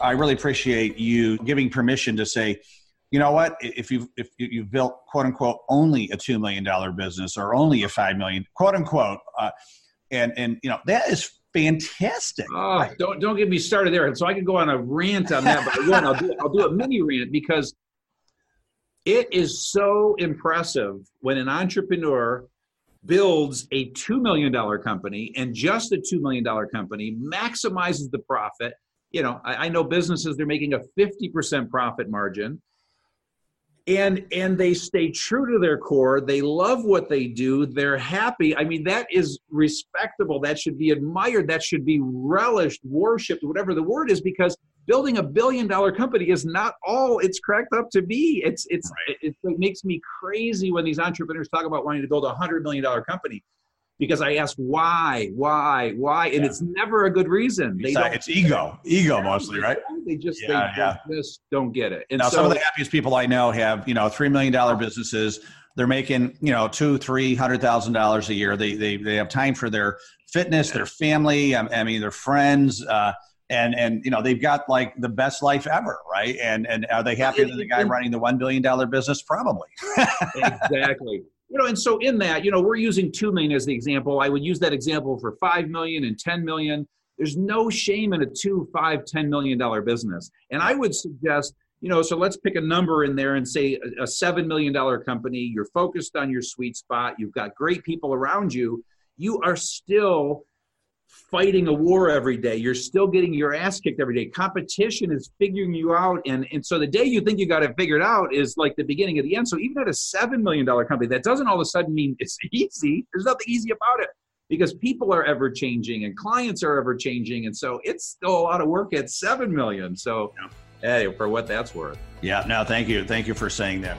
I really appreciate you giving permission to say, you know what, if you've if you've built quote unquote only a two million dollar business or only a five million quote unquote, uh, and and you know that is fantastic. Oh, don't don't get me started there. So I can go on a rant on that, but I won't. I'll do I'll do a mini rant because it is so impressive when an entrepreneur builds a two million dollar company and just a two million dollar company maximizes the profit you know I, I know businesses they're making a 50% profit margin. And and they stay true to their core. They love what they do. They're happy. I mean that is respectable. That should be admired. That should be relished worshipped whatever the word is because building a billion dollar company is not all it's cracked up to be. It's it's right. it, it, makes me crazy when these entrepreneurs talk about wanting to build a hundred million dollar company because I ask why, why, why, and yeah. it's never a good reason. They it's, it's ego, ego mostly, right? They just yeah, they yeah. just don't get it. And now, so, some of the happiest people I know have you know three million dollar businesses. They're making you know two, three hundred thousand dollars a year. They they they have time for their fitness, their family. I, I mean, their friends. Uh, and and you know they've got like the best life ever right and and are they happier than the guy running the one billion dollar business probably exactly you know and so in that you know we're using 2 million as the example. I would use that example for 5 million and 10 million. There's no shame in a 2 5 10 million dollar business. And i would suggest you know so let's pick a number in there and say a 7 million dollar company. You're focused on your sweet spot. You've got great people around you. You are still fighting a war every day. You're still getting your ass kicked every day. Competition is figuring you out. And, and so the day you think you got it figured out is like the beginning of the end. So even at a $7 million company, that doesn't all of a sudden mean it's easy. There's nothing easy about it because people are ever changing and clients are ever changing. And so it's still a lot of work at 7 million. So yeah. hey, for what that's worth. Yeah, no, thank you. Thank you for saying that.